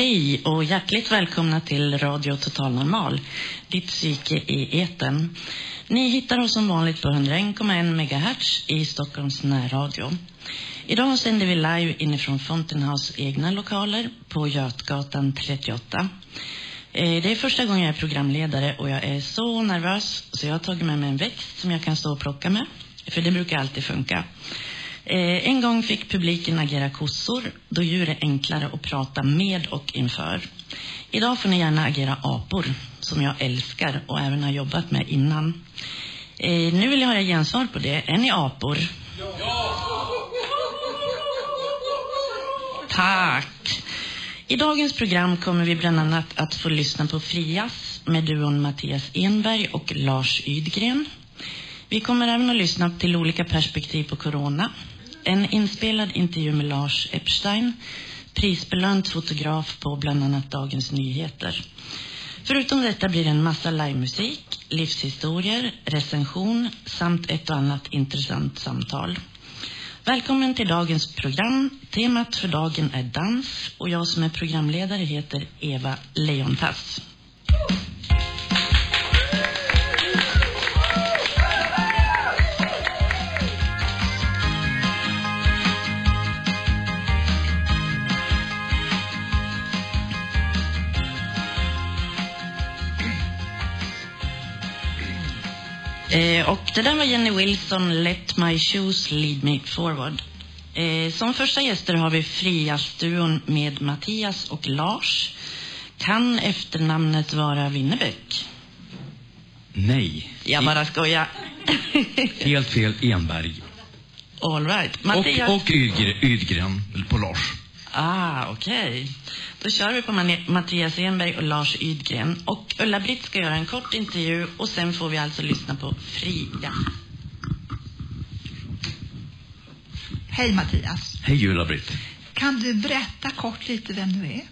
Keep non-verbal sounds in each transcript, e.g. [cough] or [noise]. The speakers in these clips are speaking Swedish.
Hej och hjärtligt välkomna till Radio Total Normal, ditt psyke i eten. Ni hittar oss som vanligt på 101,1 MHz i Stockholms närradio. Idag sänder vi live inifrån Fountain egna lokaler på Götgatan 38. Eh, det är första gången jag är programledare och jag är så nervös så jag har tagit med mig en växt som jag kan stå och plocka med. För det brukar alltid funka. Eh, en gång fick publiken agera kossor, då djur är enklare att prata med och inför. Idag får ni gärna agera apor, som jag älskar och även har jobbat med innan. Eh, nu vill jag höra gensvar på det. Är ni apor? Ja! Tack! I dagens program kommer vi bland annat att få lyssna på Frias med duon Mattias Enberg och Lars Ydgren. Vi kommer även att lyssna till olika perspektiv på corona. En inspelad intervju med Lars Epstein, prisbelönt fotograf på bland annat Dagens Nyheter. Förutom detta blir det en massa livemusik, livshistorier, recension samt ett och annat intressant samtal. Välkommen till dagens program. Temat för dagen är dans och jag som är programledare heter Eva Lejontass. Eh, och det där var Jenny Wilson, Let My Shoes Lead Me Forward. Eh, som första gäster har vi Frias-duon med Mattias och Lars. Kan efternamnet vara Winnerbäck? Nej. Jag bara skojar. [laughs] Helt fel Enberg. All right. Och, Mattias... och Ydgren, Ydgren på Lars. Ah, okej. Då kör vi på Mattias Enberg och Lars Ydgren. Och Ulla-Britt ska göra en kort intervju och sen får vi alltså lyssna på Fria. Hej Mattias. Hej Ulla-Britt. Kan du berätta kort lite vem du är?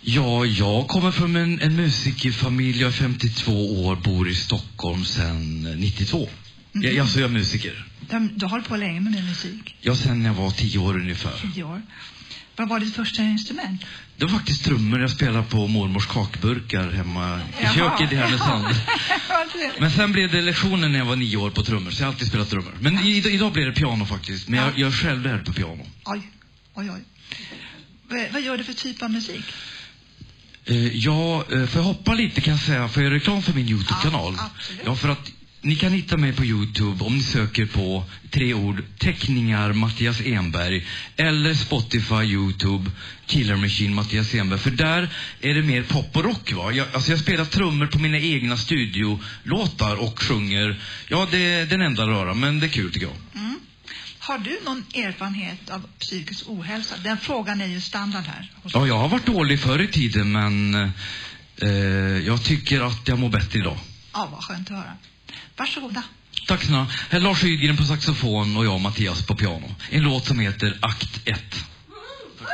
Ja, jag kommer från en, en musikerfamilj. Jag är 52 år, bor i Stockholm sedan 92. Jag, jag, så jag är musiker. Du, du har hållit på länge med din musik. Jag sen jag var 10 år ungefär. Tio år. Vad var ditt första instrument? Det var faktiskt trummor jag spelade på mormors kakburkar hemma i Jaha. köket i Härnösand. [laughs] Men sen blev det lektioner när jag var nio år på trummor, så jag har alltid spelat trummor. Men i, idag blir det piano faktiskt. Men jag, jag är självlärd på piano. oj, oj, oj. V- vad gör du för typ av musik? Eh, ja, eh, får jag hoppa lite kan jag säga, får jag göra reklam för min Youtube-kanal? Ja. Ja, för att ni kan hitta mig på Youtube om ni söker på tre ord, teckningar Mattias Enberg, eller Spotify, Youtube, Killer Machine Mattias Enberg. För där är det mer pop och rock va. Jag, alltså jag spelar trummor på mina egna studiolåtar och sjunger. Ja, det är den enda röra, men det är kul tycker jag. Mm. Har du någon erfarenhet av psykisk ohälsa? Den frågan är ju standard här. Ja, jag har varit dålig förr i tiden, men eh, jag tycker att jag mår bättre idag. Ja, vad skönt att höra. Varsågoda. Tack snälla. Här Lars Ydgren på saxofon och jag och Mattias på piano. En låt som heter Akt 1. Tack.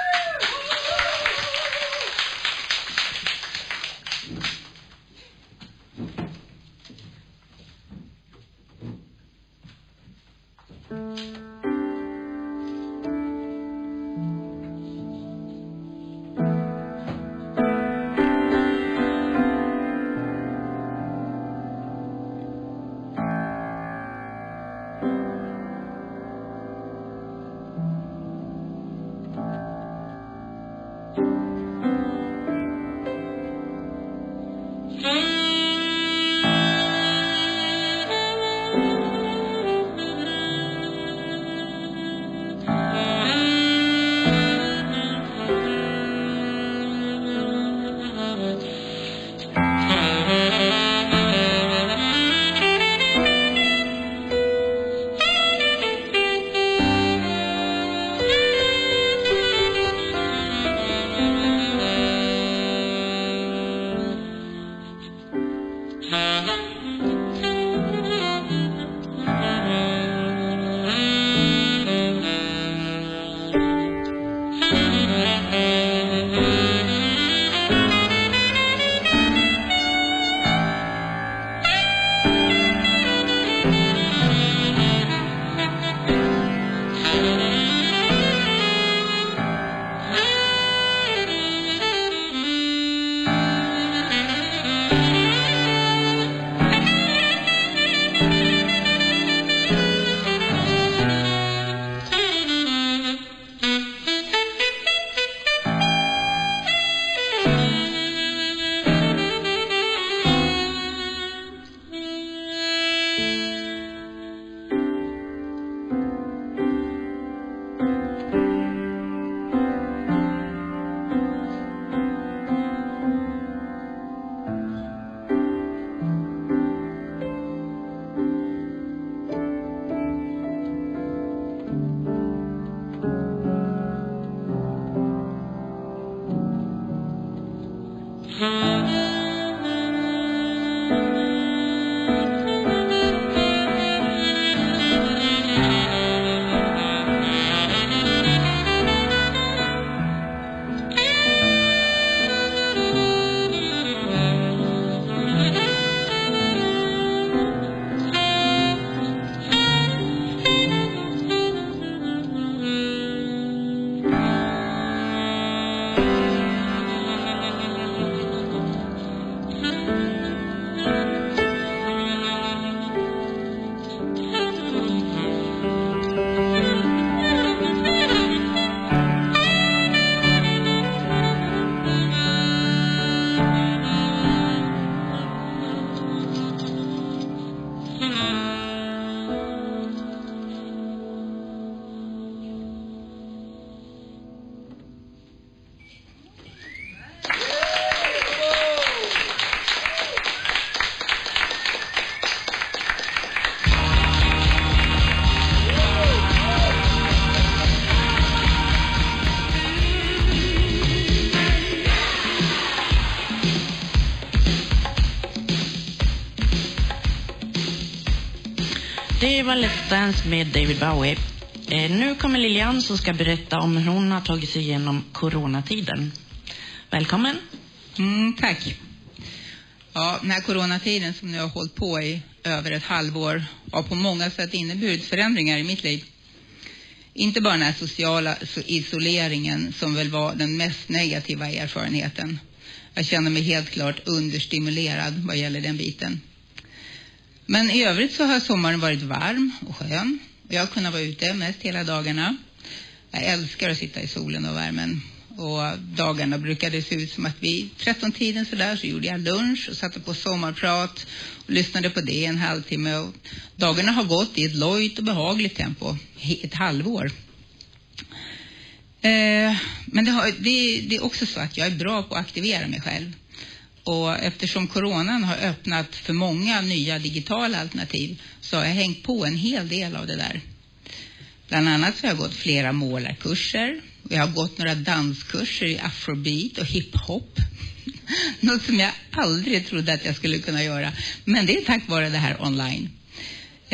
Dance med David Bowie. Eh, nu kommer Lilian som ska berätta om hur hon har tagit sig igenom coronatiden. Välkommen. Mm, tack. Ja, den här coronatiden som nu har hållit på i över ett halvår har på många sätt inneburit förändringar i mitt liv. Inte bara den här sociala isoleringen som väl var den mest negativa erfarenheten. Jag känner mig helt klart understimulerad vad gäller den biten. Men i övrigt så har sommaren varit varm och skön. Och jag har kunnat vara ute mest hela dagarna. Jag älskar att sitta i solen och värmen. Och dagarna brukade se ut som att vid 13-tiden sådär så gjorde jag lunch och satte på sommarprat och lyssnade på det en halvtimme. Och dagarna har gått i ett lojt och behagligt tempo, ett halvår. Eh, men det, har, det, det är också så att jag är bra på att aktivera mig själv. Och eftersom coronan har öppnat för många nya digitala alternativ så har jag hängt på en hel del av det där. Bland annat så har jag gått flera målarkurser. Jag har gått några danskurser i afrobeat och hiphop. [laughs] Något som jag aldrig trodde att jag skulle kunna göra. Men det är tack vare det här online.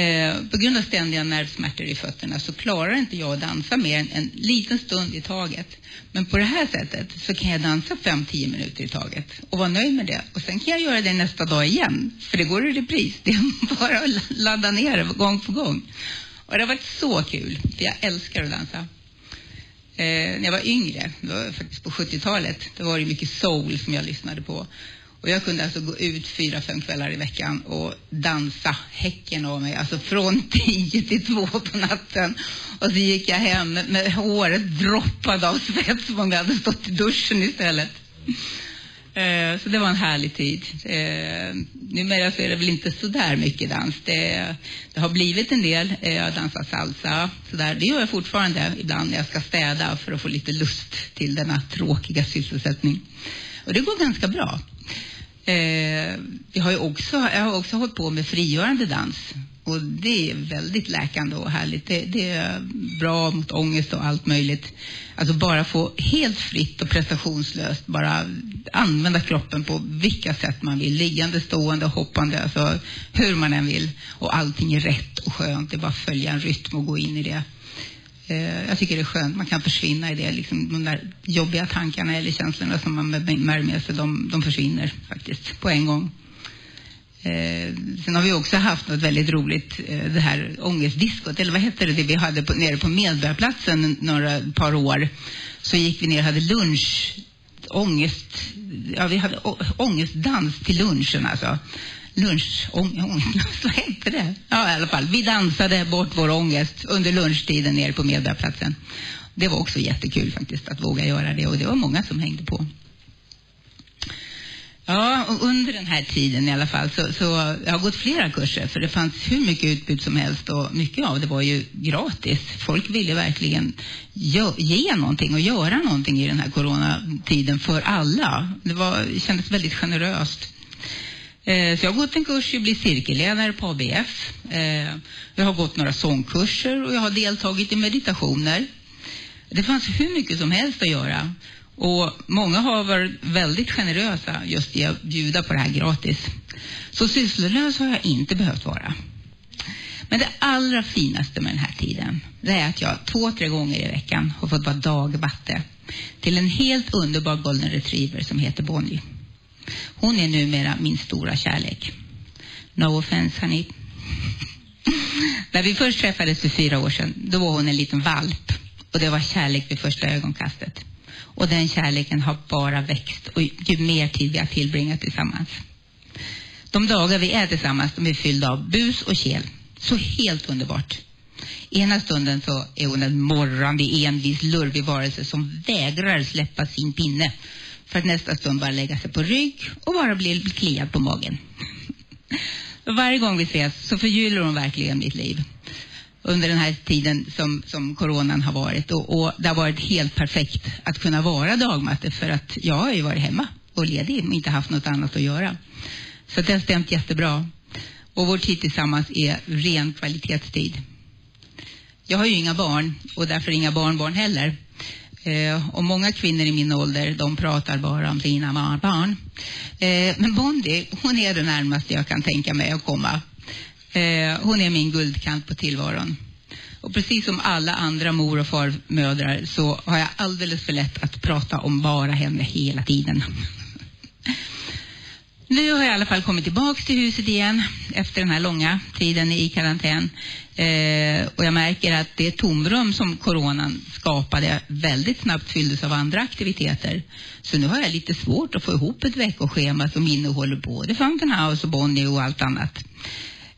Eh, på grund av ständiga nervsmärtor i fötterna så klarar inte jag att dansa mer än en liten stund i taget. Men på det här sättet så kan jag dansa 5-10 minuter i taget och vara nöjd med det. Och sen kan jag göra det nästa dag igen, för det går i repris. Det är [laughs] bara att ladda ner det gång på gång. Och det har varit så kul, för jag älskar att dansa. Eh, när jag var yngre, det var faktiskt på 70-talet, då var det mycket soul som jag lyssnade på. Och jag kunde alltså gå ut fyra, fem kvällar i veckan och dansa häcken av mig. Alltså från [laughs] tio till två på natten. Och så gick jag hem med håret droppade av svett som om jag hade stått i duschen istället. Eh, så det var en härlig tid. Eh, numera så är det väl inte så där mycket dans. Det, det har blivit en del. Eh, jag dansar salsa. Så där. Det gör jag fortfarande ibland när jag ska städa för att få lite lust till denna tråkiga sysselsättning. Och det går ganska bra. Eh, jag, har ju också, jag har också hållit på med frigörande dans. Och det är väldigt läkande och härligt. Det, det, är bra mot ångest och allt möjligt. Alltså bara få helt fritt och prestationslöst bara använda kroppen på vilka sätt man vill. Liggande, stående, hoppande, alltså hur man än vill. Och allting är rätt och skönt. Det är bara att följa en rytm och gå in i det. Eh, jag tycker det är skönt. Man kan försvinna i det. Liksom, de där jobbiga tankarna eller känslorna som man bär med sig, de, de försvinner faktiskt på en gång. Eh, sen har vi också haft något väldigt roligt, eh, det här ångestdiskot, eller vad hette det, det vi hade på, nere på Medborgarplatsen några par år. Så gick vi ner och hade lunch, ångest, ja vi hade ångestdans till lunchen alltså lunchångest, vad hette det? Ja, i alla fall. Vi dansade bort vår ångest under lunchtiden nere på Medborgarplatsen. Det var också jättekul faktiskt att våga göra det och det var många som hängde på. Ja, och under den här tiden i alla fall så, så jag har gått flera kurser för det fanns hur mycket utbud som helst och mycket av det var ju gratis. Folk ville verkligen ge, ge någonting och göra någonting i den här coronatiden för alla. Det var, kändes väldigt generöst. Eh, så jag har gått en kurs i att bli cirkelledare på ABF. Eh, jag har gått några sångkurser och jag har deltagit i meditationer. Det fanns hur mycket som helst att göra. Och många har varit väldigt generösa just i att bjuda på det här gratis. Så sysslolös har jag inte behövt vara. Men det allra finaste med den här tiden, det är att jag två, tre gånger i veckan har fått vara dagvatte till en helt underbar golden retriever som heter Bonnie. Hon är numera min stora kärlek. No offense, honey. När vi först träffades för fyra år sedan, då var hon en liten valp. Och det var kärlek vid första ögonkastet. Och den kärleken har bara växt och ju mer tid vi har tillbringat tillsammans. De dagar vi är tillsammans, de är fyllda av bus och kel. Så helt underbart. Ena stunden så är hon en morrande, envis, lurvig varelse som vägrar släppa sin pinne. För att nästa stund bara lägga sig på rygg och bara bli kliad på magen. Varje gång vi ses så förgyller hon verkligen mitt liv under den här tiden som, som coronan har varit. Och, och det har varit helt perfekt att kunna vara dagmatte för att jag har ju varit hemma och ledig och inte haft något annat att göra. Så det har stämt jättebra. Och vår tid tillsammans är ren kvalitetstid. Jag har ju inga barn och därför inga barnbarn heller. Eh, och många kvinnor i min ålder, de pratar bara om sina barn. Eh, men Bondi, hon är det närmaste jag kan tänka mig att komma. Eh, hon är min guldkant på tillvaron. Och precis som alla andra mor och farmödrar så har jag alldeles för lätt att prata om bara henne hela tiden. [laughs] Nu har jag i alla fall kommit tillbaks till huset igen efter den här långa tiden i karantän. Eh, och jag märker att det tomrum som coronan skapade väldigt snabbt fylldes av andra aktiviteter. Så nu har jag lite svårt att få ihop ett veckoschema som innehåller både Fountain House och Bonnie och allt annat.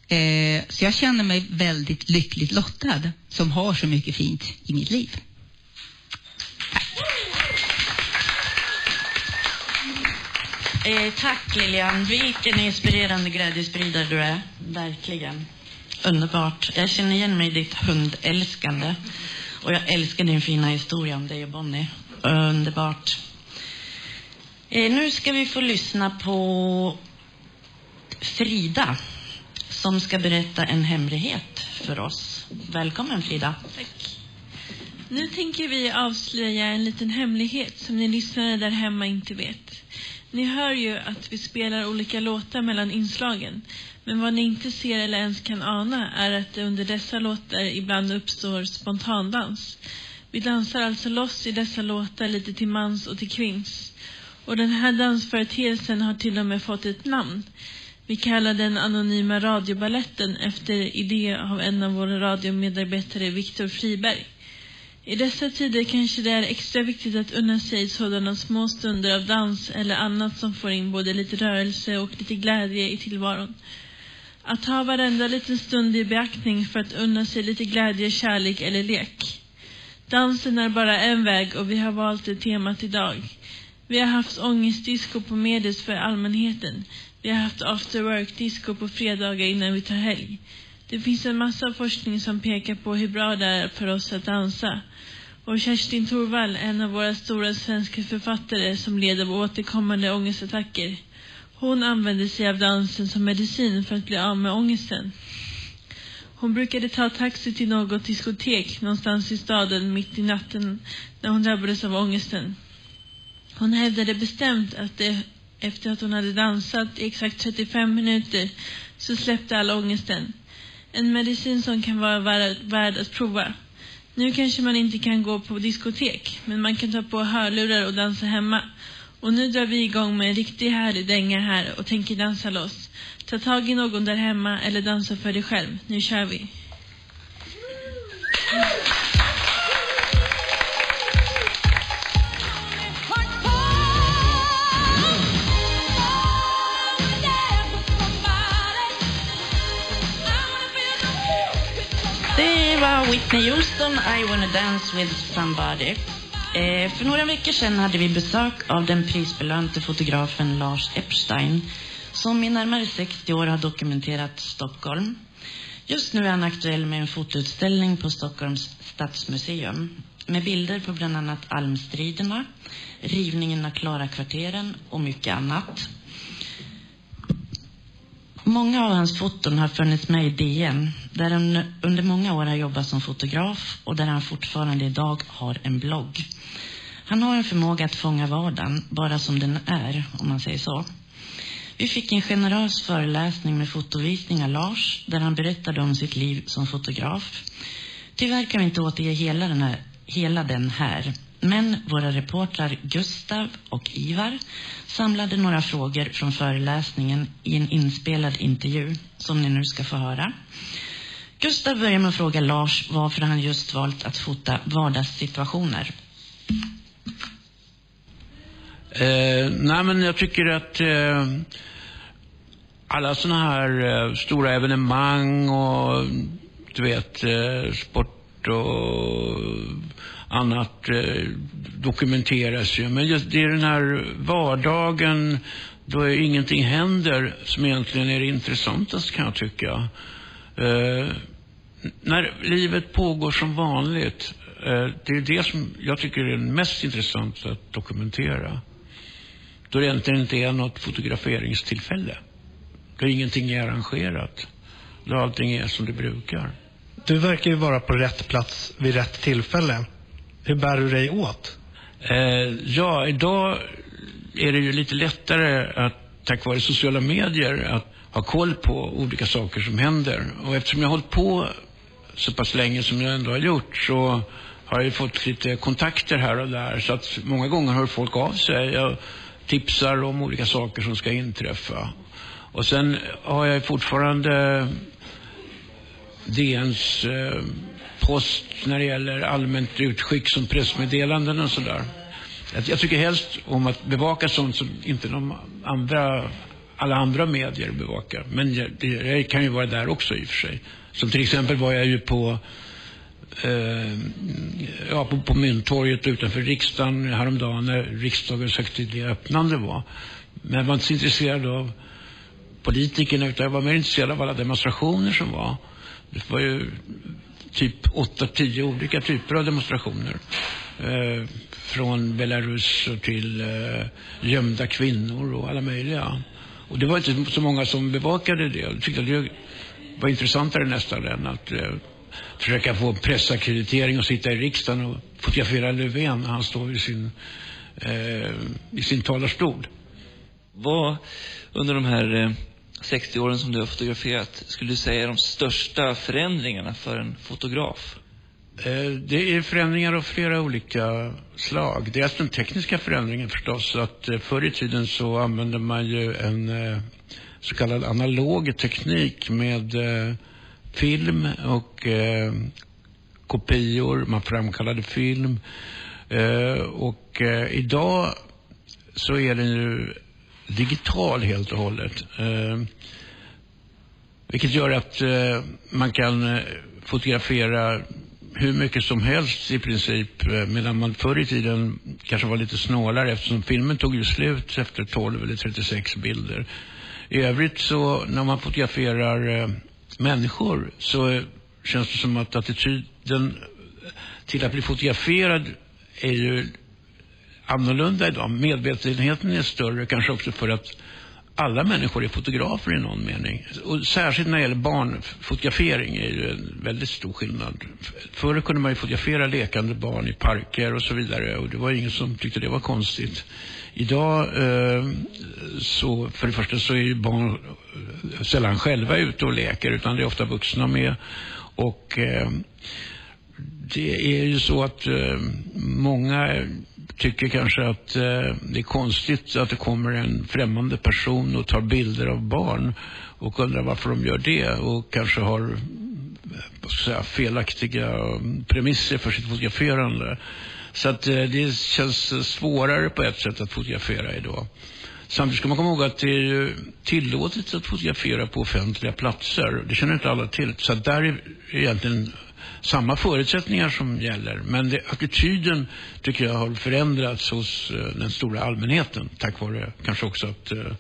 Eh, så jag känner mig väldigt lyckligt lottad som har så mycket fint i mitt liv. Tack. Eh, tack Lilian. Vilken inspirerande glädjespridare du är. Verkligen. Underbart. Jag känner igen mig i ditt hundälskande. Och jag älskar din fina historia om dig och Bonnie. Underbart. Eh, nu ska vi få lyssna på Frida som ska berätta en hemlighet för oss. Välkommen Frida. Tack. Nu tänker vi avslöja en liten hemlighet som ni lyssnare där hemma inte vet. Ni hör ju att vi spelar olika låtar mellan inslagen. Men vad ni inte ser eller ens kan ana är att det under dessa låtar ibland uppstår spontandans. Vi dansar alltså loss i dessa låtar lite till mans och till kvinns. Och den här dansföreteelsen har till och med fått ett namn. Vi kallar den anonyma radioballetten efter idé av en av våra radiomedarbetare, Viktor Friberg. I dessa tider kanske det är extra viktigt att unna sig sådana små stunder av dans eller annat som får in både lite rörelse och lite glädje i tillvaron. Att ha varenda liten stund i beaktning för att unna sig lite glädje, kärlek eller lek. Dansen är bara en väg och vi har valt det temat idag. Vi har haft ångestdisco på Medis för allmänheten. Vi har haft after work-disco på fredagar innan vi tar helg. Det finns en massa forskning som pekar på hur bra det är för oss att dansa. Och Kerstin Thorvall, en av våra stora svenska författare som led av återkommande ångestattacker. Hon använde sig av dansen som medicin för att bli av med ångesten. Hon brukade ta taxi till något diskotek någonstans i staden mitt i natten när hon drabbades av ångesten. Hon hävdade bestämt att det efter att hon hade dansat i exakt 35 minuter så släppte all ångesten. En medicin som kan vara värd, värd att prova. Nu kanske man inte kan gå på diskotek, men man kan ta på hörlurar och dansa hemma. Och nu drar vi igång med en riktigt härlig dänga här och tänker dansa loss. Ta tag i någon där hemma eller dansa för dig själv. Nu kör vi. Mm. Med Whitney Houston, I wanna dance with somebody. Eh, för några veckor sedan hade vi besök av den prisbelönte fotografen Lars Epstein som i närmare 60 år har dokumenterat Stockholm. Just nu är han aktuell med en fotoutställning på Stockholms stadsmuseum med bilder på bland annat almstriderna, rivningen av Klarakvarteren och mycket annat. Många av hans foton har funnits med i DN, där han under många år har jobbat som fotograf och där han fortfarande idag har en blogg. Han har en förmåga att fånga vardagen, bara som den är, om man säger så. Vi fick en generös föreläsning med fotovisning av Lars, där han berättade om sitt liv som fotograf. Tyvärr kan vi inte återge hela den, här, hela den här, men våra reportrar Gustav och Ivar samlade några frågor från föreläsningen i en inspelad intervju, som ni nu ska få höra. Gustav börjar med att fråga Lars varför han just valt att fota vardagssituationer. Eh, nej, men jag tycker att eh, alla sådana här eh, stora evenemang och du vet, eh, sport och annat eh, dokumenteras ju. Men just det är den här vardagen då ingenting händer som egentligen är det intressantaste kan jag tycka. Eh, när livet pågår som vanligt, eh, det är det som jag tycker är mest intressant att dokumentera. Då det egentligen inte är något fotograferingstillfälle. Då ingenting är arrangerat. Då allting är som det brukar. Du verkar ju vara på rätt plats vid rätt tillfälle. Hur bär du dig åt? Eh, ja, idag är det ju lite lättare att tack vare sociala medier att ha koll på olika saker som händer. Och eftersom jag har hållit på så pass länge som jag ändå har gjort så har jag fått lite kontakter här och där. Så att många gånger hör folk av sig. och tipsar om olika saker som ska inträffa. Och sen har jag fortfarande DNs eh, post när det gäller allmänt utskick som pressmeddelanden och sådär. Jag, tycker helst om att bevaka sånt som inte de andra, alla andra medier bevakar. Men jag, det, jag kan ju vara där också i och för sig. Som till exempel var jag ju på eh, ja, på, på Mynttorget utanför riksdagen häromdagen när riksdagens högtidliga öppnande var. Men jag var inte så intresserad av politikerna utan jag var mer intresserad av alla demonstrationer som var. Det var ju typ 8-10 olika typer av demonstrationer. Eh, från Belarus till eh, gömda kvinnor och alla möjliga. Och det var inte så många som bevakade det. Jag tyckte att det var intressantare nästan än att eh, försöka få pressackreditering och sitta i riksdagen och fotografera Löfven när han står i sin, eh, i sin talarstol. Vad under de här eh, 60 åren som du har fotograferat skulle du säga är de största förändringarna för en fotograf? Eh, det är förändringar av flera olika slag. Dels alltså den tekniska förändringen förstås. Att eh, förr i tiden så använde man ju en eh, så kallad analog teknik med film och kopior. Man framkallade film. Och idag så är den ju digital helt och hållet. Eh, vilket gör att eh, man kan eh, fotografera hur mycket som helst i princip. Medan man förr i tiden kanske var lite snålare eftersom filmen tog ju slut efter 12 eller 36 bilder. I övrigt så när man fotograferar eh, människor så känns det som att attityden till att bli fotograferad är ju annorlunda idag. Medvetenheten är större kanske också för att alla människor är fotografer i någon mening. Och särskilt när det gäller barnfotografering är det en väldigt stor skillnad. Förr kunde man ju fotografera lekande barn i parker och så vidare och det var ingen som tyckte det var konstigt. Idag eh, så, för det första så är ju barn eh, sällan själva ute och leker utan det är ofta vuxna med. Och eh, det är ju så att eh, många tycker kanske att eh, det är konstigt att det kommer en främmande person och tar bilder av barn och undrar varför de gör det och kanske har eh, vad ska säga, felaktiga premisser för sitt fotograferande. Så att eh, det känns svårare på ett sätt att fotografera idag. Samtidigt ska man komma ihåg att det är tillåtet att fotografera på offentliga platser. Det känner inte alla till. Så där är egentligen samma förutsättningar som gäller. Men det, attityden tycker jag har förändrats hos uh, den stora allmänheten. Tack vare kanske också att uh,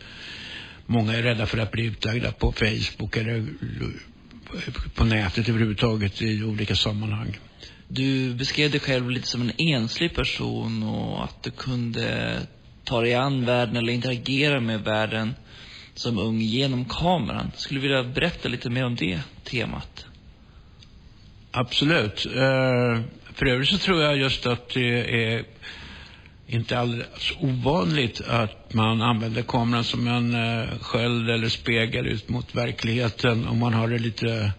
många är rädda för att bli utlagda på Facebook eller eh, på nätet överhuvudtaget i olika sammanhang. Du beskrev dig själv lite som en enslig person och att du kunde ta dig an världen eller interagera med världen som ung genom kameran. Skulle du vilja berätta lite mer om det temat? Absolut. Uh, för övrigt så tror jag just att det är inte alldeles ovanligt att man använder kameran som en eh, sköld eller spegel ut mot verkligheten om man har det lite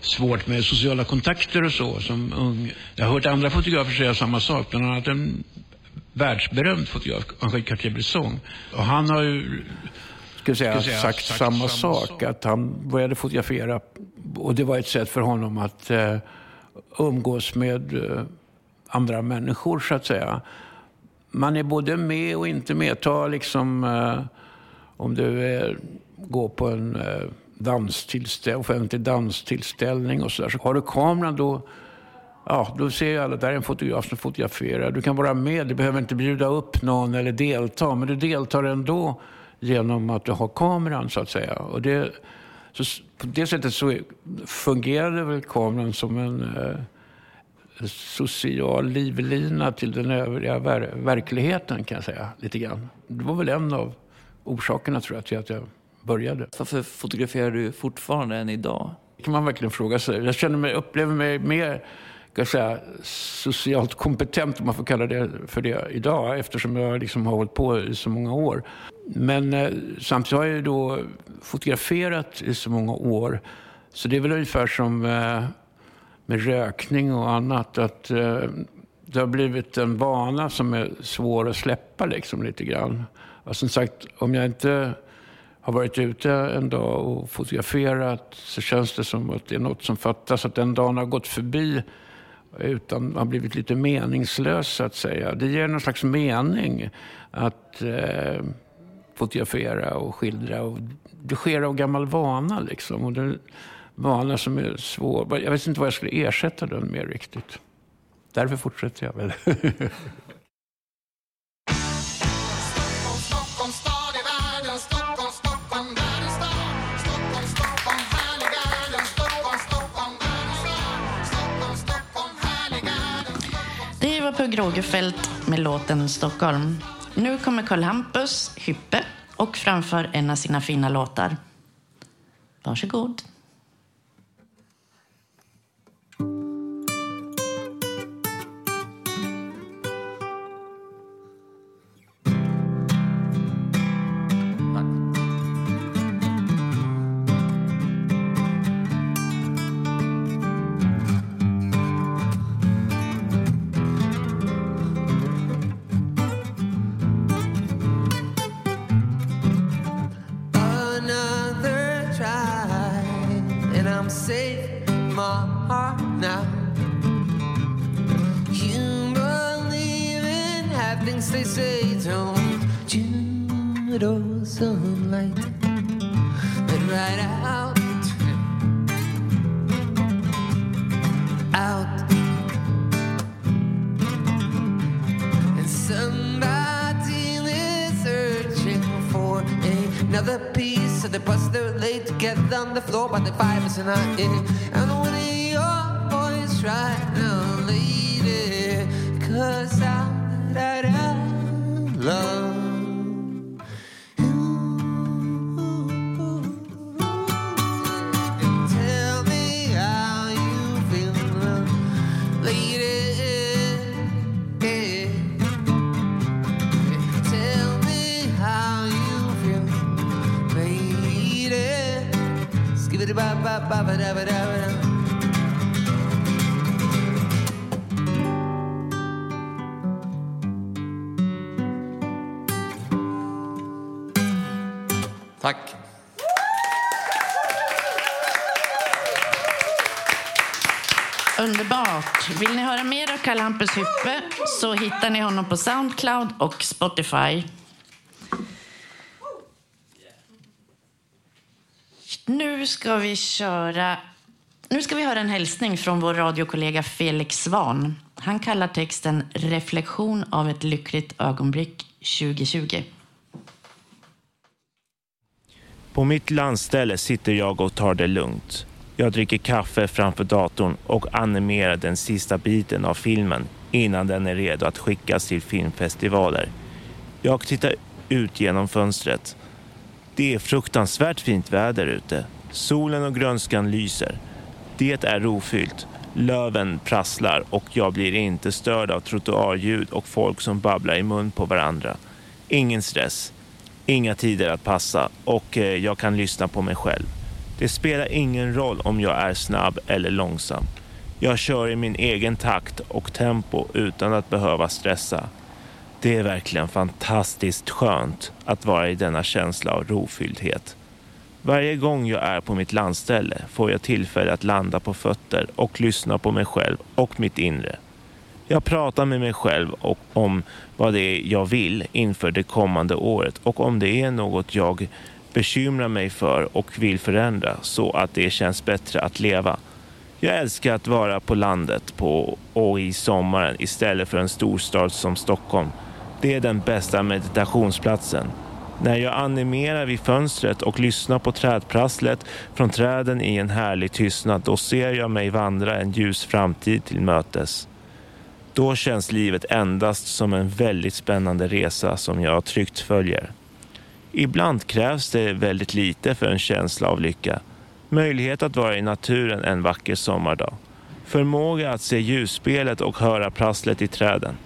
svårt med sociala kontakter och så som ung. Jag har hört andra fotografer säga samma sak, bland annat en världsberömd fotograf, Henri Cartier-Bresson. Och han har ju skulle säga, säga sagt, sagt, samma, samma sak, sak, att han började fotografera och det var ett sätt för honom att eh, umgås med eh, andra människor så att säga. Man är både med och inte med. Ta liksom eh, om du är, går på en eh, danstillställ, offentlig danstillställning och så där. Så har du kameran då Ja, då ser alla, där är en fotograf som fotograferar. Du kan vara med, du behöver inte bjuda upp någon eller delta, men du deltar ändå genom att du har kameran så att säga. Och det, så på det sättet så fungerade väl kameran som en eh, social livlina till den övriga ver verkligheten kan jag säga lite grann. Det var väl en av orsakerna tror jag till att jag började. Varför fotograferar du fortfarande än idag? Det kan man verkligen fråga sig. Jag känner mig, upplever mig mer ska säga, socialt kompetent, om man får kalla det för det idag, eftersom jag liksom har hållit på i så många år. Men eh, samtidigt har jag ju då fotograferat i så många år. Så det är väl ungefär som eh, med rökning och annat. Att eh, det har blivit en vana som är svår att släppa liksom lite grann. Och som sagt, om jag inte har varit ute en dag och fotograferat så känns det som att det är något som fattas. Att den dagen har gått förbi utan har blivit lite meningslös så att säga. Det ger någon slags mening att eh, fotografera och skildra. Och det sker av gammal vana liksom. Och det är vana som är svår. Jag vet inte vad jag skulle ersätta den med riktigt. Därför fortsätter jag väl. [laughs] Det var Pugh Rogefeldt med låten Stockholm. Nu kommer Karl Hampus Hyppe och framför en av sina fina låtar. Varsågod. save my heart now. You believe in half things they say don't. Judo sunlight, but right out, out. And somebody is searching for another piece of the puzzle get on the floor, but the vibes in our ear. And when your voice right now, lady. Cause I, da, da, love. Tack. Underbart! Vill ni höra mer av Karl Hampus Hyppe så hittar ni honom på Soundcloud och Spotify. Nu ska vi köra... Nu ska vi höra en hälsning från vår radiokollega Felix Svan. Han kallar texten Reflektion av ett lyckligt ögonblick 2020. På mitt landställe sitter jag och tar det lugnt. Jag dricker kaffe framför datorn och animerar den sista biten av filmen innan den är redo att skickas till filmfestivaler. Jag tittar ut genom fönstret. Det är fruktansvärt fint väder ute. Solen och grönskan lyser. Det är rofyllt. Löven prasslar och jag blir inte störd av trottoarljud och folk som babblar i mun på varandra. Ingen stress, inga tider att passa och eh, jag kan lyssna på mig själv. Det spelar ingen roll om jag är snabb eller långsam. Jag kör i min egen takt och tempo utan att behöva stressa. Det är verkligen fantastiskt skönt att vara i denna känsla av rofylldhet. Varje gång jag är på mitt landställe får jag tillfälle att landa på fötter och lyssna på mig själv och mitt inre. Jag pratar med mig själv och om vad det är jag vill inför det kommande året och om det är något jag bekymrar mig för och vill förändra så att det känns bättre att leva. Jag älskar att vara på landet på och i sommaren istället för en storstad som Stockholm. Det är den bästa meditationsplatsen. När jag animerar vid fönstret och lyssnar på trädprasslet från träden i en härlig tystnad, då ser jag mig vandra en ljus framtid till mötes. Då känns livet endast som en väldigt spännande resa som jag tryggt följer. Ibland krävs det väldigt lite för en känsla av lycka. Möjlighet att vara i naturen en vacker sommardag. Förmåga att se ljusspelet och höra prasslet i träden.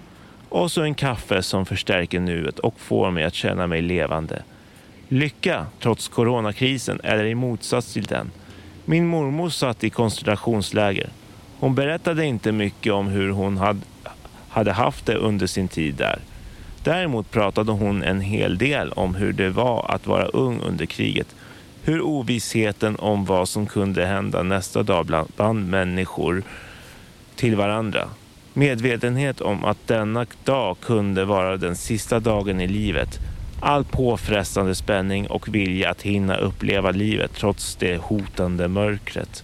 Och så en kaffe som förstärker nuet och får mig att känna mig levande. Lycka, trots coronakrisen, eller i motsats till den. Min mormor satt i koncentrationsläger. Hon berättade inte mycket om hur hon hade, hade haft det under sin tid där. Däremot pratade hon en hel del om hur det var att vara ung under kriget. Hur ovissheten om vad som kunde hända nästa dag bland, bland människor till varandra. Medvetenhet om att denna dag kunde vara den sista dagen i livet. All påfrestande spänning och vilja att hinna uppleva livet trots det hotande mörkret.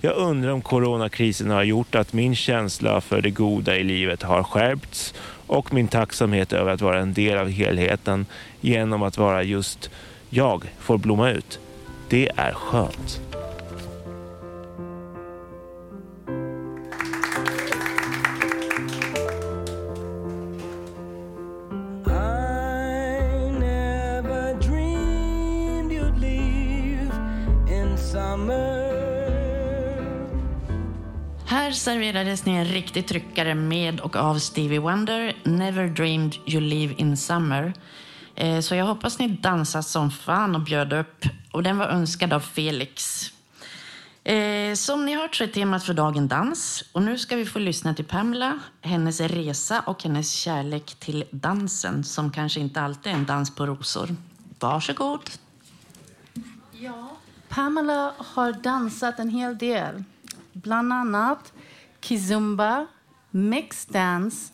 Jag undrar om coronakrisen har gjort att min känsla för det goda i livet har skärpts och min tacksamhet över att vara en del av helheten genom att vara just jag får blomma ut. Det är skönt. Här serverades ni en riktig tryckare med och av Stevie Wonder, Never Dreamed You Live In Summer. Eh, så jag hoppas ni dansat som fan och bjöd upp. Och den var önskad av Felix. Eh, som ni hört så är temat för dagen dans. Och nu ska vi få lyssna till Pamela, hennes resa och hennes kärlek till dansen som kanske inte alltid är en dans på rosor. Varsågod. Pamela har dansat en hel del. Bland annat kizumba, mixed dance,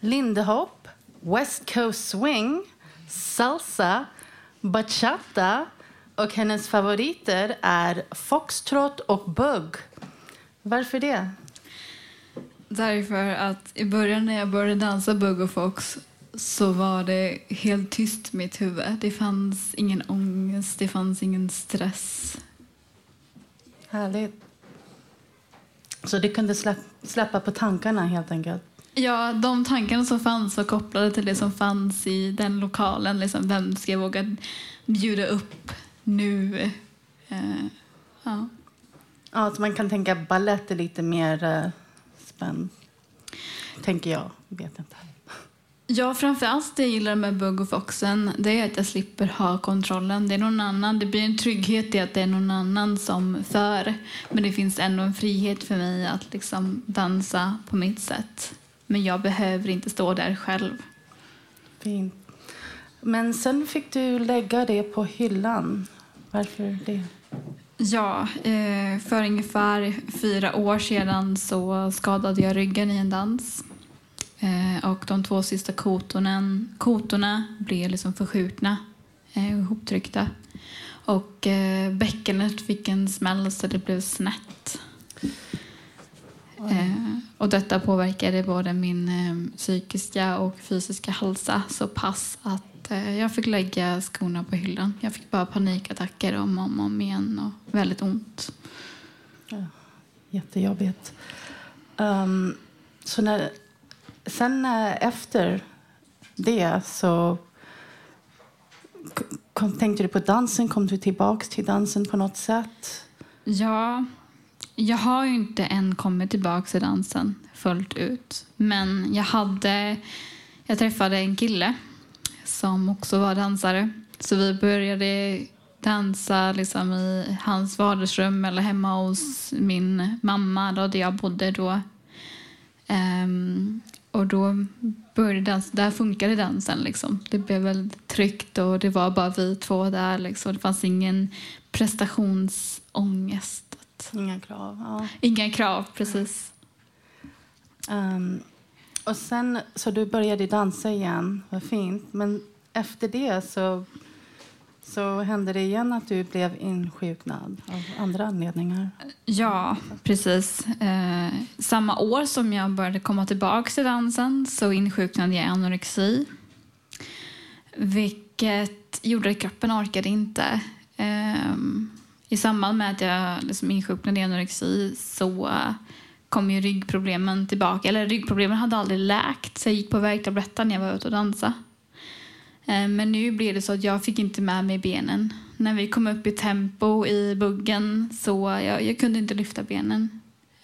lindy hop, west coast swing, salsa, bachata och hennes favoriter är foxtrot och bugg. Varför det? Därför att i början när jag började dansa bugg och fox så var det helt tyst i mitt huvud. Det fanns ingen ångest, det fanns ingen stress. Härligt. Så du kunde släpp, släppa på tankarna helt enkelt? Ja, de tankarna som fanns var kopplade till det som fanns i den lokalen. Liksom, vem ska jag våga bjuda upp nu? Eh, ja. Ja, så man kan tänka att ballett är lite mer uh, spänd. Tänker jag. Vet inte. Ja, framförallt det jag gillar med Bugg och Foxen det är att jag slipper ha kontrollen. Det är någon annan. Det blir en trygghet i att det är någon annan som för. Men det finns ändå en frihet för mig att liksom dansa på mitt sätt. Men jag behöver inte stå där själv. Fint. Men sen fick du lägga det på hyllan. Varför det? Ja, eh, för ungefär fyra år sedan så skadade jag ryggen i en dans. Eh, och de två sista kotorna, kotorna blev liksom förskjutna, eh, ihoptryckta. Och eh, bäckenet fick en smäll så det blev snett. Eh, och detta påverkade både min eh, psykiska och fysiska hälsa så pass att eh, jag fick lägga skorna på hyllan. Jag fick bara panikattacker om och om, om igen och väldigt ont. Ja, jättejobbigt. Um, så när, sen eh, efter det så kom, tänkte du på dansen? Kom du tillbaka till dansen på något sätt? Ja, Jag har ju inte än kommit tillbaka till dansen fullt ut. Men jag hade... Jag träffade en kille som också var dansare. Så vi började dansa liksom i hans vardagsrum eller hemma hos min mamma då, där jag bodde då. Um, och då började dans, där funkade dansen. Liksom. Det blev väldigt tryggt och det var bara vi två där. Liksom. Det fanns ingen prestationsångest. Inga krav. Ja. Inga krav, precis. Ehm, och sen, så du började dansa igen, vad fint. Men efter det så, så hände det igen att du blev insjuknad av andra anledningar. Ja, precis. Eh, samma år som jag började komma tillbaka till dansen så insjuknade jag i anorexi. Vilket gjorde att kroppen orkade inte. Eh, I samband med att jag liksom insjuknade i anorexi så kom ju ryggproblemen tillbaka. Eller ryggproblemen hade aldrig läkt så jag gick på värktabletter när jag var ute och dansade. Eh, men nu blev det så att jag fick inte med mig benen. När vi kom upp i tempo i buggen så jag, jag kunde inte lyfta benen.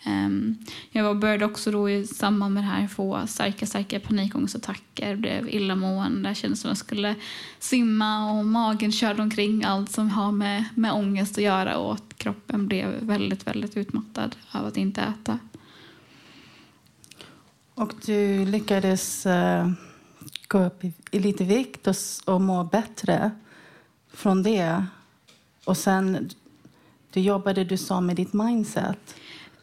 Ehm, jag började också då i samband med det här få starka, starka panikångestattacker, blev illamående, kände som jag skulle simma och magen körde omkring allt som har med, med ångest att göra och att kroppen blev väldigt, väldigt utmattad av att inte äta. Och du lyckades eh, gå upp i, i lite vikt och, och må bättre från det. Och sen, du jobbade, du sa, med ditt mindset.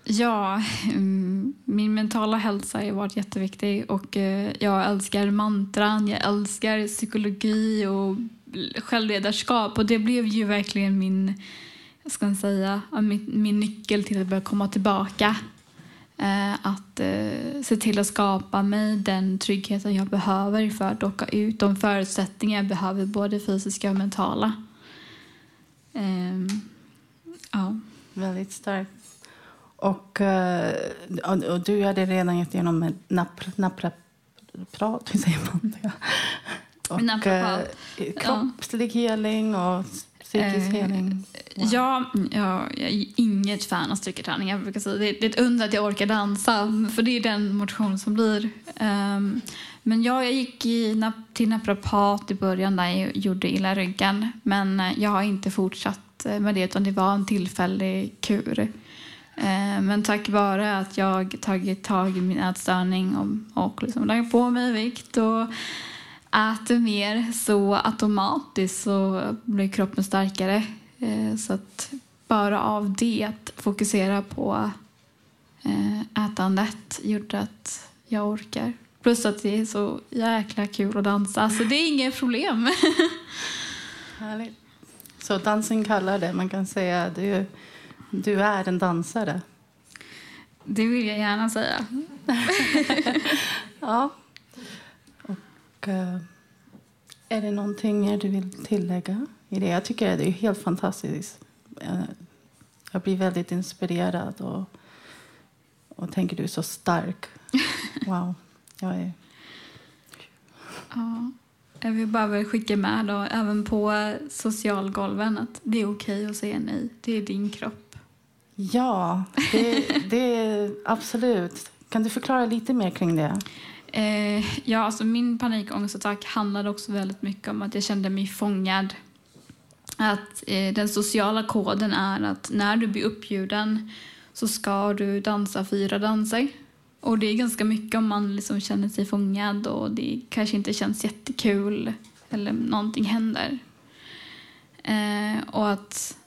Ja, mm, min mentala hälsa har varit jätteviktig och eh, jag älskar mantran, jag älskar psykologi och självledarskap och det blev ju verkligen min, jag ska säga, min, min nyckel till att börja komma tillbaka. Eh, att eh, se till att skapa mig den tryggheten jag behöver för att åka ut, de förutsättningar jag behöver, både fysiska och mentala. Ehm, ja. Väldigt starkt. Och, eh, och, du hade redan gått igenom en napr, napraprat, hur [laughs] säger man det? Och Naprapat. eh, kroppslig heling och psykisk Eh. Ja, ja, jag är inget fan av styrketräning. Jag brukar säga. Det, det är ett under att jag orkar dansa, för det är den motion som blir. Um, men ja, jag gick i, till naprapat i början där jag gjorde illa ryggen. Men eh, jag har inte fortsatt eh, med det, utan det var en tillfällig kur. Ehm, men tack vare att jag tagit tag i min ätstörning och, och liksom lagt på mig vikt och äter mer så automatiskt så blir kroppen starkare. Eh, Så att bara av det, att fokusera på eh, ätandet gjorde att jag orkar. Plus att det är så jäkla kul att dansa, så det är inget problem. [laughs] Härligt. Så dansen kallar det. Man kan säga att du, du är en dansare. Det vill jag gärna säga. [laughs] ja. Och, eh, är det någonting mer du vill tillägga i det? Jag tycker det är helt fantastiskt. Eh, jag blir väldigt inspirerad och, och tänker du är så stark. [laughs] Wow. Jag är... Ja. Jag vill bara skicka med då, även på socialgolven att det är okej att säga nej. Det är din kropp. Ja, det, det är absolut. Kan du förklara lite mer kring det? Eh, ja, alltså min panikångestattack handlade också väldigt mycket om att jag kände mig fångad. Att eh, den sociala koden är att när du blir uppbjuden så ska du dansa fyra danser. Och det är ganska mycket om man liksom känner sig fångad och det kanske inte känns jättekul eller någonting händer. Eh, och att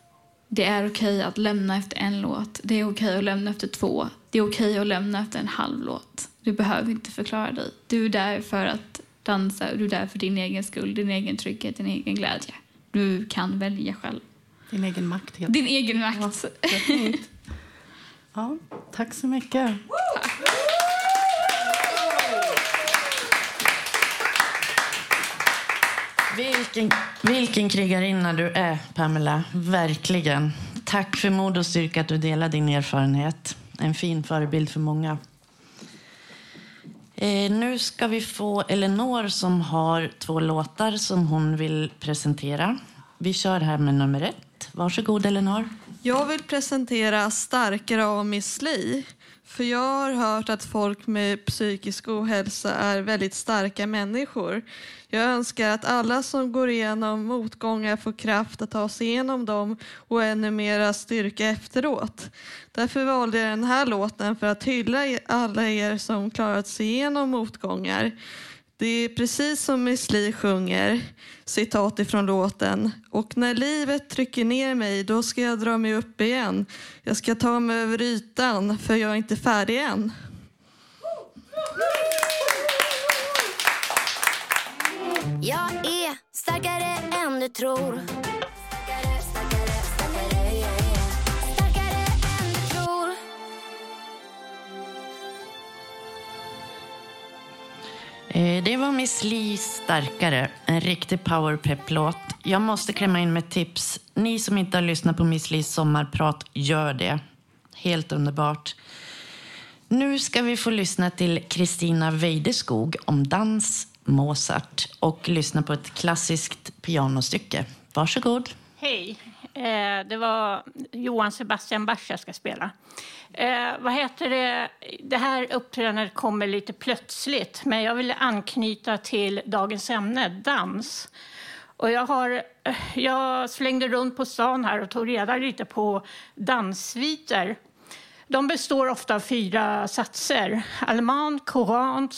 det är okej att lämna efter en låt. Det är okej att lämna efter två. Det är okej att lämna efter en halv låt. Du behöver inte förklara dig. Du är där för att dansa. Du är där för din egen skull, din egen trygghet, din egen glädje. Du kan välja själv. Din egen makt. Helt. Din egen makt. Ja, ja, tack så mycket. Vilken, vilken krigarinna du är, Pamela. Verkligen. Tack för mod och styrka att du delar din erfarenhet. En fin förebild för många. Eh, nu ska vi få Elinor som har två låtar som hon vill presentera. Vi kör här med nummer ett. Varsågod, Elinor. Jag vill presentera Starkare av Miss Li. För jag har hört att folk med psykisk ohälsa är väldigt starka människor. Jag önskar att alla som går igenom motgångar får kraft att ta sig igenom dem och ännu mera styrka efteråt. Därför valde jag den här låten för att hylla alla er som klarat sig igenom motgångar. Det är precis som Miss Li sjunger, citat ifrån låten. Och när livet trycker ner mig, då ska jag dra mig upp igen. Jag ska ta mig över ytan, för jag är inte färdig än. Jag är starkare än du tror. Eh, det var Miss Li Starkare, en riktig powerpep-låt. Jag måste klämma in med ett tips. Ni som inte har lyssnat på Miss Lis sommarprat, gör det. Helt underbart. Nu ska vi få lyssna till Kristina Weideskog om dans, Mozart och lyssna på ett klassiskt pianostycke. Varsågod. Hej. Eh, det var Johan Sebastian Bach jag ska spela. Eh, vad heter det? Det här uppträdandet kommer lite plötsligt, men jag vill anknyta till dagens ämne, dans. Och jag, har, eh, jag slängde runt på stan här och tog reda lite på danssviter. De består ofta av fyra satser. Alman, courant,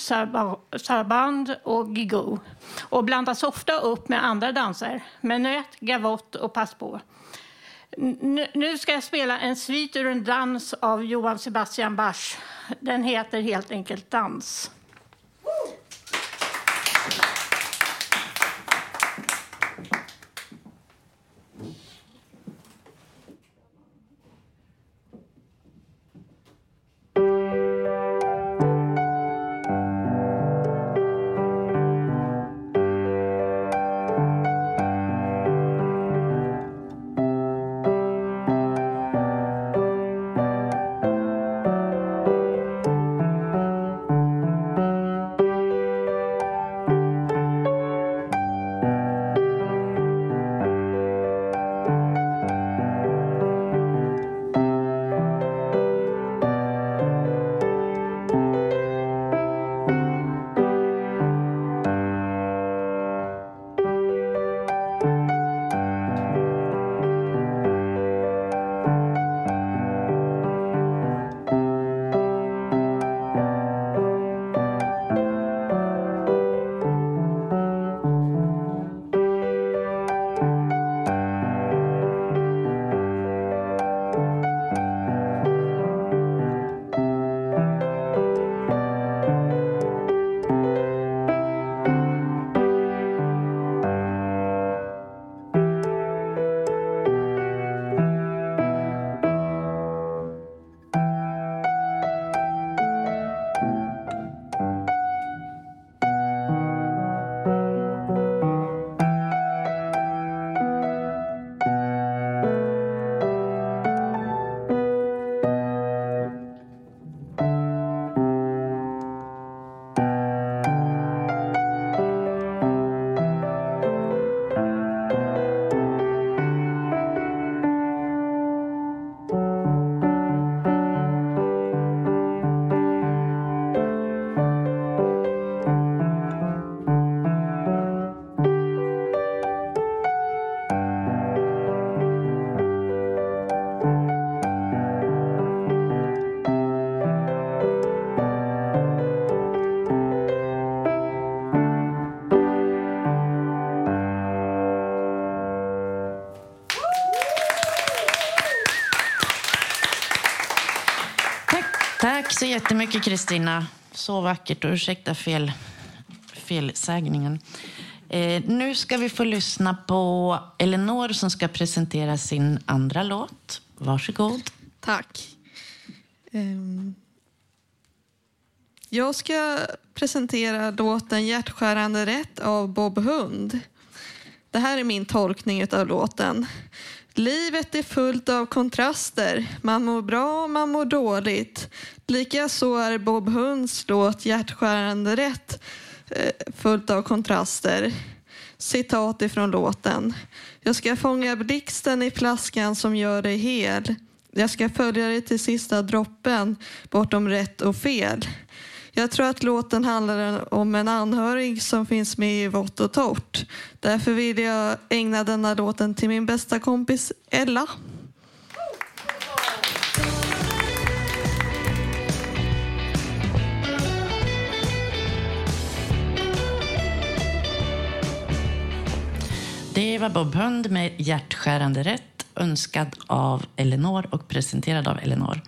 sarband och gigot. Och blandas ofta upp med andra danser. Menuett, gavotte och passbo. på. Nu ska jag spela en svit ur en dans av Johann Sebastian Bach. Den heter helt enkelt Dans. Jättemycket Kristina. Så vackert och ursäkta fel, felsägningen. Eh, nu ska vi få lyssna på Elinor som ska presentera sin andra låt. Varsågod. Tack. Um, Jag ska presentera låten Hjärtskärande rätt av Bob Hund. Det här är min tolkning av låten. Livet är fullt av kontraster. Man mår bra och man mår dåligt. Likaså är Bob Hunds låt Hjärtskärande rätt eh, fullt av kontraster. citat ifrån låten. Jag ska fånga blixten i flaskan som gör dig hel. Jag ska följa dig till sista droppen, bortom rätt och fel. Jag tror att låten handlar om en anhörig som finns med i vått och torrt. Därför vill jag ägna denna låten till min bästa kompis Ella. Det var Bob Hund med Hjärtskärande rätt, önskad av Elinor och presenterad av Elinor.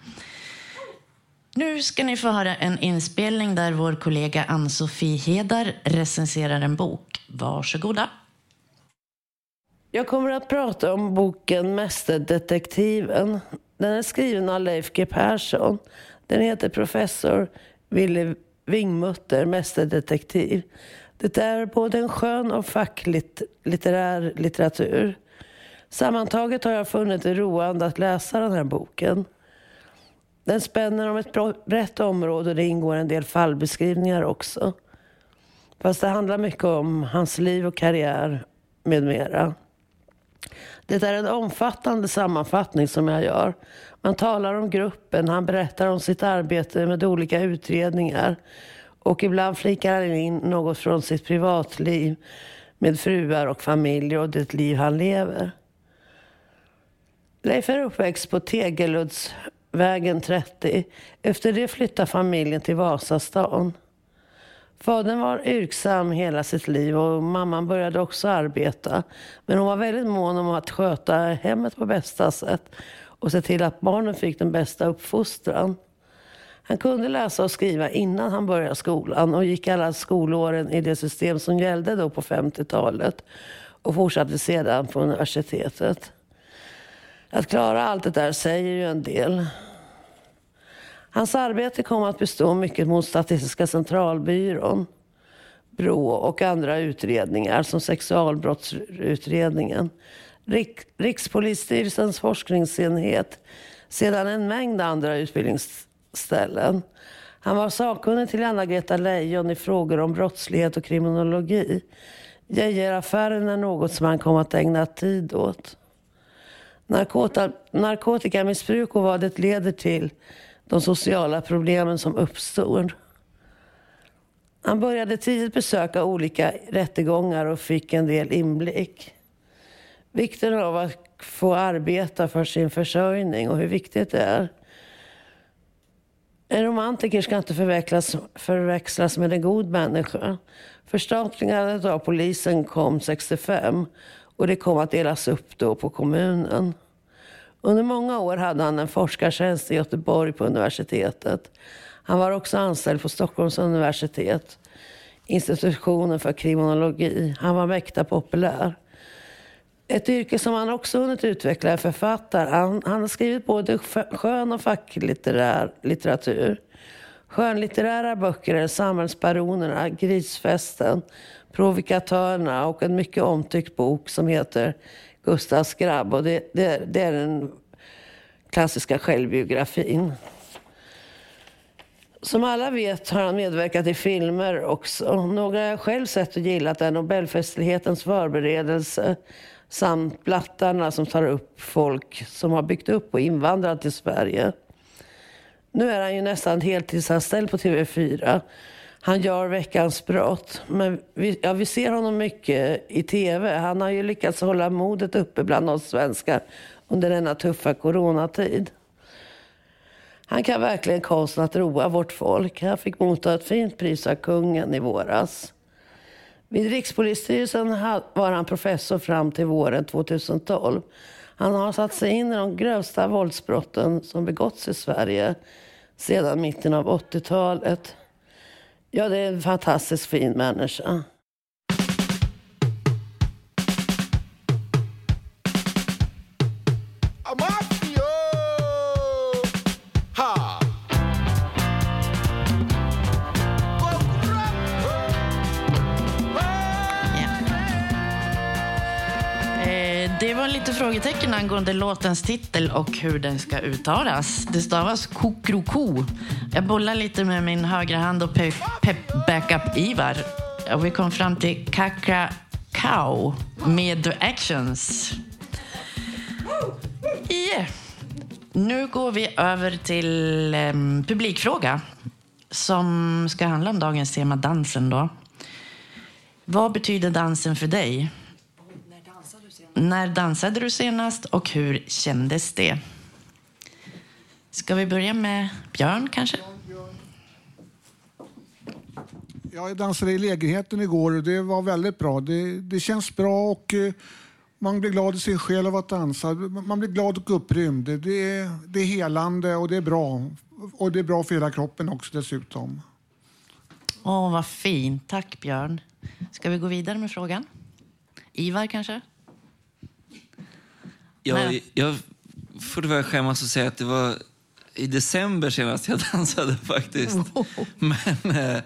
Nu ska ni få höra en inspelning där vår kollega Ann-Sofie Hedar recenserar en bok. Varsågoda. Jag kommer att prata om boken Mästerdetektiven. Den är skriven av Leif G Persson. Den heter Professor Willy Wingmutter, Mästerdetektiv. Det är både en skön och fackligt litterär litteratur. Sammantaget har jag funnit det roande att läsa den här boken. Den spänner om ett brett område och det ingår en del fallbeskrivningar också. Fast det handlar mycket om hans liv och karriär med mera. Det är en omfattande sammanfattning som jag gör. Man talar om gruppen, han berättar om sitt arbete med olika utredningar och ibland flikar han in något från sitt privatliv med fruar och familj och det liv han lever. Leif är uppväxt på Tegeluddsvägen 30. Efter det flyttar familjen till Vasastan. Fadern var yrksam hela sitt liv och mamman började också arbeta. Men hon var väldigt mån om att sköta hemmet på bästa sätt och se till att barnen fick den bästa uppfostran. Han kunde läsa och skriva innan han började skolan och gick alla skolåren i det system som gällde då på 50-talet och fortsatte sedan på universitetet. Att klara allt det där säger ju en del. Hans arbete kom att bestå mycket mot Statistiska centralbyrån, Brå och andra utredningar som sexualbrottsutredningen, Rikspolisstyrelsens forskningsenhet, sedan en mängd andra ställen. Han var sakkunnig till Anna-Greta Leijon i frågor om brottslighet och kriminologi. Geijeraffären är något som han kom att ägna tid åt. Narkota, narkotikamissbruk och vad det leder till, de sociala problemen som uppstår. Han började tidigt besöka olika rättegångar och fick en del inblick. Vikten av att få arbeta för sin försörjning och hur viktigt det är. En romantiker ska inte förväxlas, förväxlas med en god människa. Förstatligandet av polisen kom 65 och det kom att delas upp då på kommunen. Under många år hade han en forskartjänst i Göteborg på universitetet. Han var också anställd på Stockholms universitet, institutionen för kriminologi. Han var mäkta populär. Ett yrke som han också hunnit utveckla är författare. Han, han har skrivit både skön och facklitterär litteratur. Skönlitterära böcker är Samhällsbaronerna, Grisfesten, Provokatörerna och en mycket omtyckt bok som heter Gustavs grabb. Och det, det, det är den klassiska självbiografin. Som alla vet har han medverkat i filmer också. Några jag själv sett och gillat är Nobelfestlighetens förberedelse samt Blattarna som tar upp folk som har byggt upp och invandrat till Sverige. Nu är han ju nästan heltidsanställd på TV4. Han gör Veckans brott. Men vi, ja, vi ser honom mycket i TV. Han har ju lyckats hålla modet uppe bland oss svenskar under denna tuffa coronatid. Han kan verkligen konsten att roa vårt folk. Han fick motta ett fint pris av kungen i våras. Vid Rikspolisstyrelsen var han professor fram till våren 2012. Han har satt sig in i de grövsta våldsbrotten som begåtts i Sverige sedan mitten av 80-talet. Ja, det är en fantastiskt fin människa. Frågetecken angående låtens titel och hur den ska uttalas. Det stavas kokroko. Jag bollar lite med min högra hand och pep-backup-Ivar. Och vi kom fram till kakra, Cow med The Actions. Yeah. Nu går vi över till um, publikfråga som ska handla om dagens tema dansen. Då. Vad betyder dansen för dig? När dansade du senast och hur kändes det? Ska vi börja med Björn kanske? Ja, jag dansade i lägenheten igår och det var väldigt bra. Det, det känns bra och eh, man blir glad i sin själ av att dansa. Man blir glad och upprymd. Det är, det är helande och det är bra. Och det är bra för hela kroppen också dessutom. Åh, vad fint. Tack Björn. Ska vi gå vidare med frågan? Ivar kanske? Jag, jag får tyvärr skämmas och säga att det var i december senast jag [laughs] dansade faktiskt. Men, eh,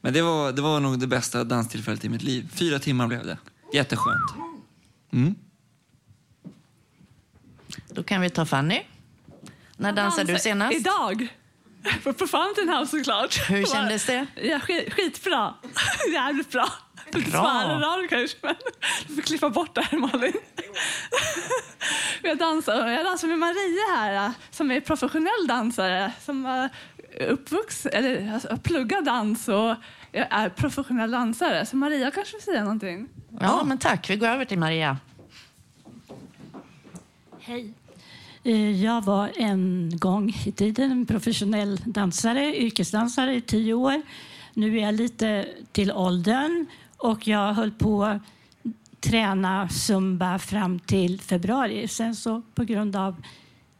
men det, var, det var nog det bästa danstillfället i mitt liv. Fyra timmar blev det. Jätteskönt. Mm. Då kan vi ta Fanny. När dansade du senast? Idag. På, Fountain House såklart. Hur kändes det? Ja, skit, skitbra. [laughs] Jävligt bra. Lite svärare kanske, men du får klippa bort det här Malin. [laughs] Jag dansar, jag dansar med Maria här som är professionell dansare som är uppvuxen, eller alltså, har pluggat dans och är professionell dansare. Så Maria kanske vill säga någonting? Ja, men tack. Vi går över till Maria. Hej. Eh, Jag var en gång i tiden en professionell dansare, yrkesdansare i tio år. Nu är jag lite till åldern och jag höll på att träna zumba fram till februari. Sen så på grund av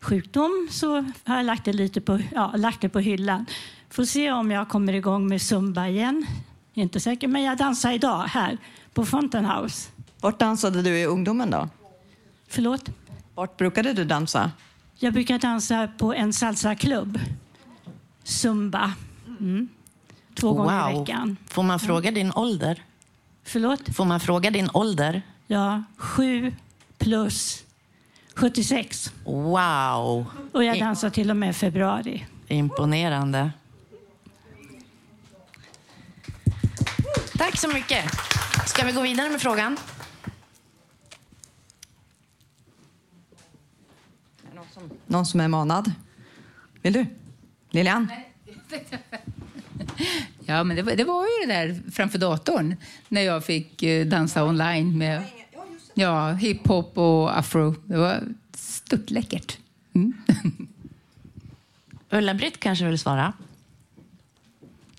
sjukdom så har jag lagt det lite på, ja, lagt det på hyllan. Får se om jag kommer igång med zumba igen. Inte säker, men jag dansar idag här på Fountain House. Vart dansade du i ungdomen då? Förlåt? Vart brukade du dansa? Jag brukar dansa på en salsaklubb. Zumba. Mm. Två gånger i veckan. Får man fråga din ålder? Förlåt? Får man fråga din ålder? Ja, sju plus 76. Wow! Och jag dansar till och med februari. Imponerande. Tack så mycket. Ska vi gå vidare med frågan? Någon som är manad? Vill du? Lilian? [laughs] Ja, men det, var- det var ju det där framför datorn när jag fick eh, dansa online med ja, hiphop och afro. Det var störtläckert. [laughs] Ulla-Britt kanske vill svara?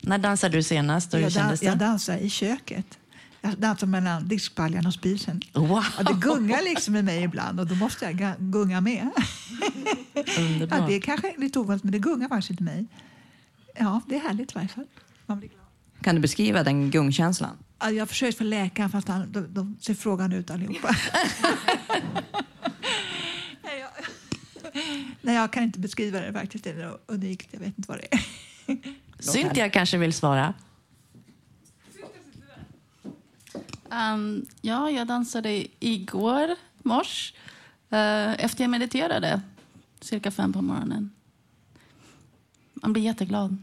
När dansade du senast och hur Jag, kändes det? jag dansar i köket. Jag dansar mellan diskbaljan och spisen. Wow. Ja, det gungar liksom i mig ibland och då måste jag ga- gunga med. [laughs] Ja, det är kanske lite ovanligt, men det gungar faktiskt i mig. Ja, det är härligt i varje fall. Man blir glad. Kan du beskriva den gungkänslan? Ja, Jag har försökt få läkaren, fast han, de, de ser frågan ut allihopa. [laughs] Nej, jag, nej, jag kan inte beskriva det faktiskt. Det är unikt. Jag vet inte vad det är. Cynthia kanske vill svara? Um, ja, jag dansade igår mors eh, efter jag mediterade cirka fem på morgonen. Man blir jätteglad.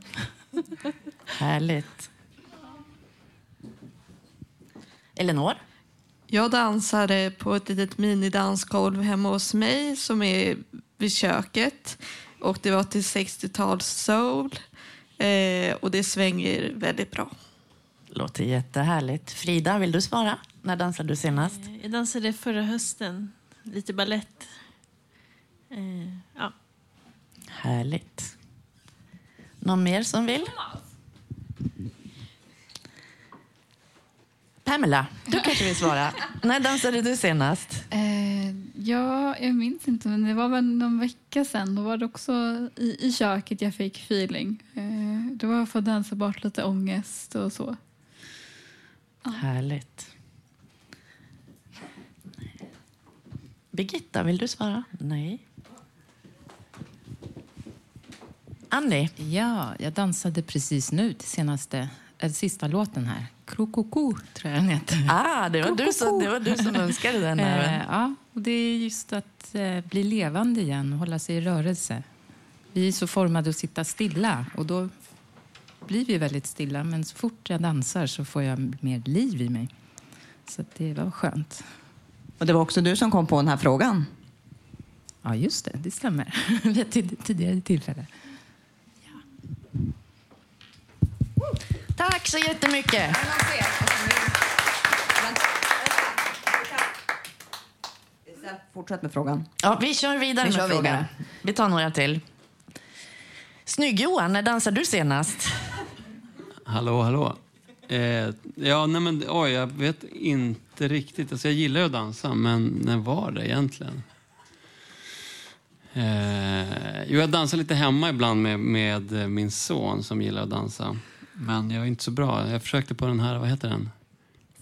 [laughs] Härligt. Elinor? Jag dansade på ett litet minidansgolv hemma hos mig som är vid köket. Och det var till 60-tals soul. Eh, och det svänger väldigt bra. Låter jättehärligt. Frida, vill du svara? När dansade du senast? Jag dansade förra hösten, lite ballett. Eh, ja. Härligt. Någon mer som vill? Pamela, du kanske vill svara. När dansade du senast? Eh, ja, jag minns inte, men det var väl någon vecka sedan. Då var det också i, i köket jag fick feeling. Eh, då var jag för att dansa bort lite ångest och så. Härligt. Birgitta, vill du svara? Nej. Annie? Ja, jag dansade precis nu till senaste, äh, sista låten här. Krokoko, tror jag den heter. Ah, det var, du som, det var du som önskade den. [laughs] Eh, även. ja, och det är just att eh, bli levande igen och hålla sig i rörelse. Vi är så formade att sitta stilla och då blir vi väldigt stilla. Men så fort jag dansar så får jag mer liv i mig. Så det var skönt. Och det var också du som kom på den här frågan. Ja, just det. Det stämmer. [laughs] Vid ett tid- tidigare tillfälle. Tack så jättemycket. Fortsätt med frågan. Ja, vi kör vidare Vi med kör frågorna. vidare. Vi tar några till. Snygg-Johan, när dansade du senast? Hallå, hallå. Eh, ja, nej men oj, jag vet inte riktigt. Alltså, jag gillar ju att dansa, men när var det egentligen? Eh, jo, jag dansar lite hemma ibland med, med min son som gillar att dansa. Men jag är inte så bra. Jag försökte på den här, vad heter den?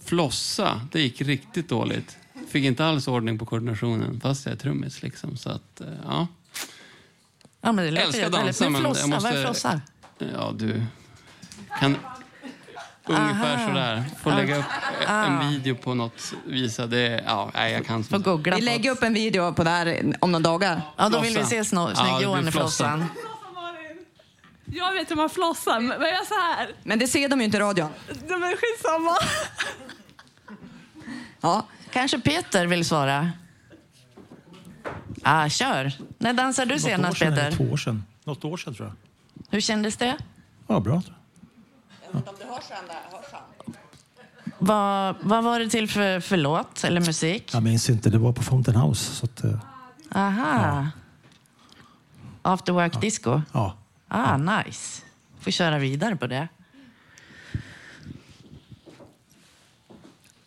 Flossa. Det gick riktigt dåligt. Fick inte alls ordning på koordinationen, fast jag är trummis. Liksom. Så att, eh, ja. Ja, men det låter Älskar dansa, men flossa, jag måste... vad är flossa? Ja, du... Kan... Ungefär Aha. sådär. Får lägga upp Ah. en video på något visa. Det, ja, nej, jag kan inte. Vi lägger upp en video på det här om några dagar. Ja, då vill vi se Snygg-Johan i flossan. Jag vet hur man flossar, men jag är så här. Men det ser de ju inte i radion. Nej, men skitsamma. Ja. Kanske Peter vill svara? Ah, kör. När dansade du Något år senast, sedan, eller Peter? Två år sedan. Något år sedan tror jag. Hur kändes det? Ja, bra. Vad, vad var det till för, för låt eller musik? Jag minns inte, det var på Fountain House. Så att, eh, Aha. After work disco? Ja. Ah, nice. Får köra vidare på det.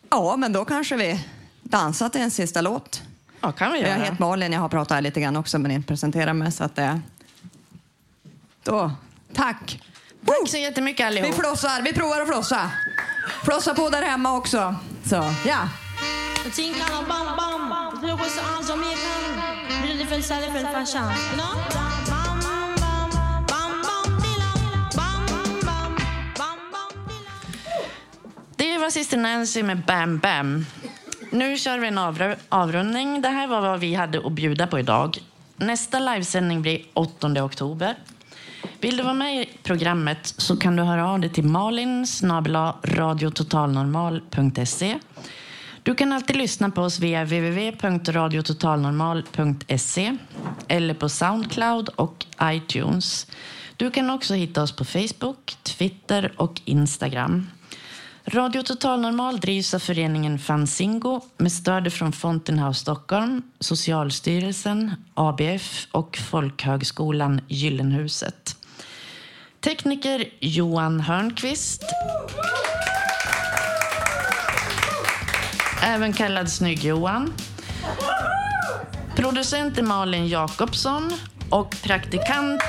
Ja, men då kanske vi dansar till en sista låt. Ja, kan vi Jag göra. heter Malin, jag har pratat här lite grann också men inte presenterat mig. Så att, eh, då, tack! Tack så jättemycket allihop. Vi flossar, vi provar att flossa. Flossa på där hemma också. Så, ja. Tinka no bam bam, luego se anjo mi kan, blir det fälla för fashion, Det var Sister Nancy med Bam Bam. Nu kör vi en avru- avrundning. Det här var vad vi hade att bjuda på idag. Nästa livesändning blir 8 oktober. Vill du vara med i programmet så kan du höra av dig till malin radiototalnormal.se. Du kan alltid lyssna på oss via www.radiototalnormal.se eller på Soundcloud och iTunes. Du kan också hitta oss på Facebook, Twitter och Instagram. Radio Total Normal drivs av föreningen Fanzingo med stöd från Fontenhaus Stockholm, Socialstyrelsen, ABF och Folkhögskolan Gyllenhuset. Tekniker Johan Hörnqvist. Även kallad Snygg-Johan. Producent är Malin Jakobsson och praktikant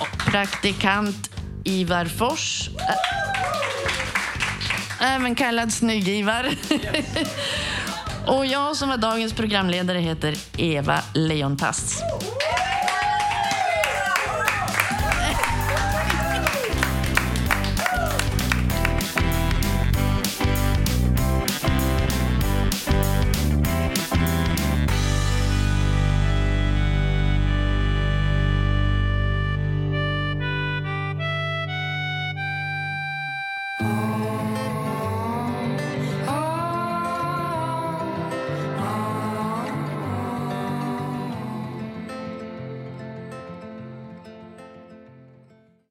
och praktikant Ivar Fors. Även äh, äh, kallad Snygg-Ivar. [laughs] och jag som är dagens programledare heter Eva Leontass.